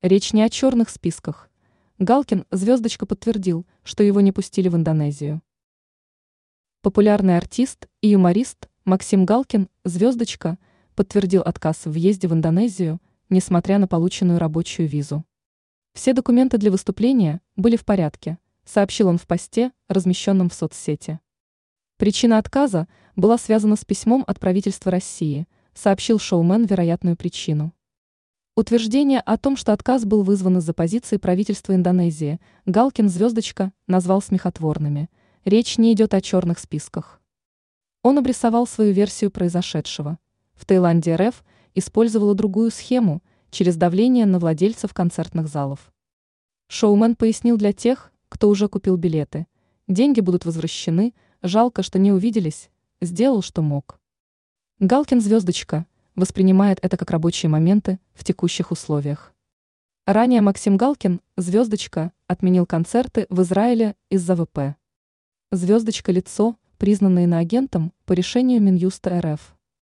Речь не о черных списках. Галкин звездочка подтвердил, что его не пустили в Индонезию. Популярный артист и юморист Максим Галкин, звездочка, подтвердил отказ в въезде в Индонезию, несмотря на полученную рабочую визу. Все документы для выступления были в порядке, сообщил он в посте, размещенном в соцсети. Причина отказа была связана с письмом от правительства России, сообщил шоумен вероятную причину. Утверждение о том, что отказ был вызван из-за позиции правительства Индонезии, Галкин звездочка назвал смехотворными. Речь не идет о черных списках. Он обрисовал свою версию произошедшего. В Таиланде РФ использовала другую схему через давление на владельцев концертных залов. Шоумен пояснил для тех, кто уже купил билеты. Деньги будут возвращены, жалко, что не увиделись, сделал, что мог. Галкин звездочка – воспринимает это как рабочие моменты в текущих условиях. Ранее Максим Галкин, звездочка, отменил концерты в Израиле из-за ВП. Звездочка – лицо, признанное иноагентом по решению Минюста РФ.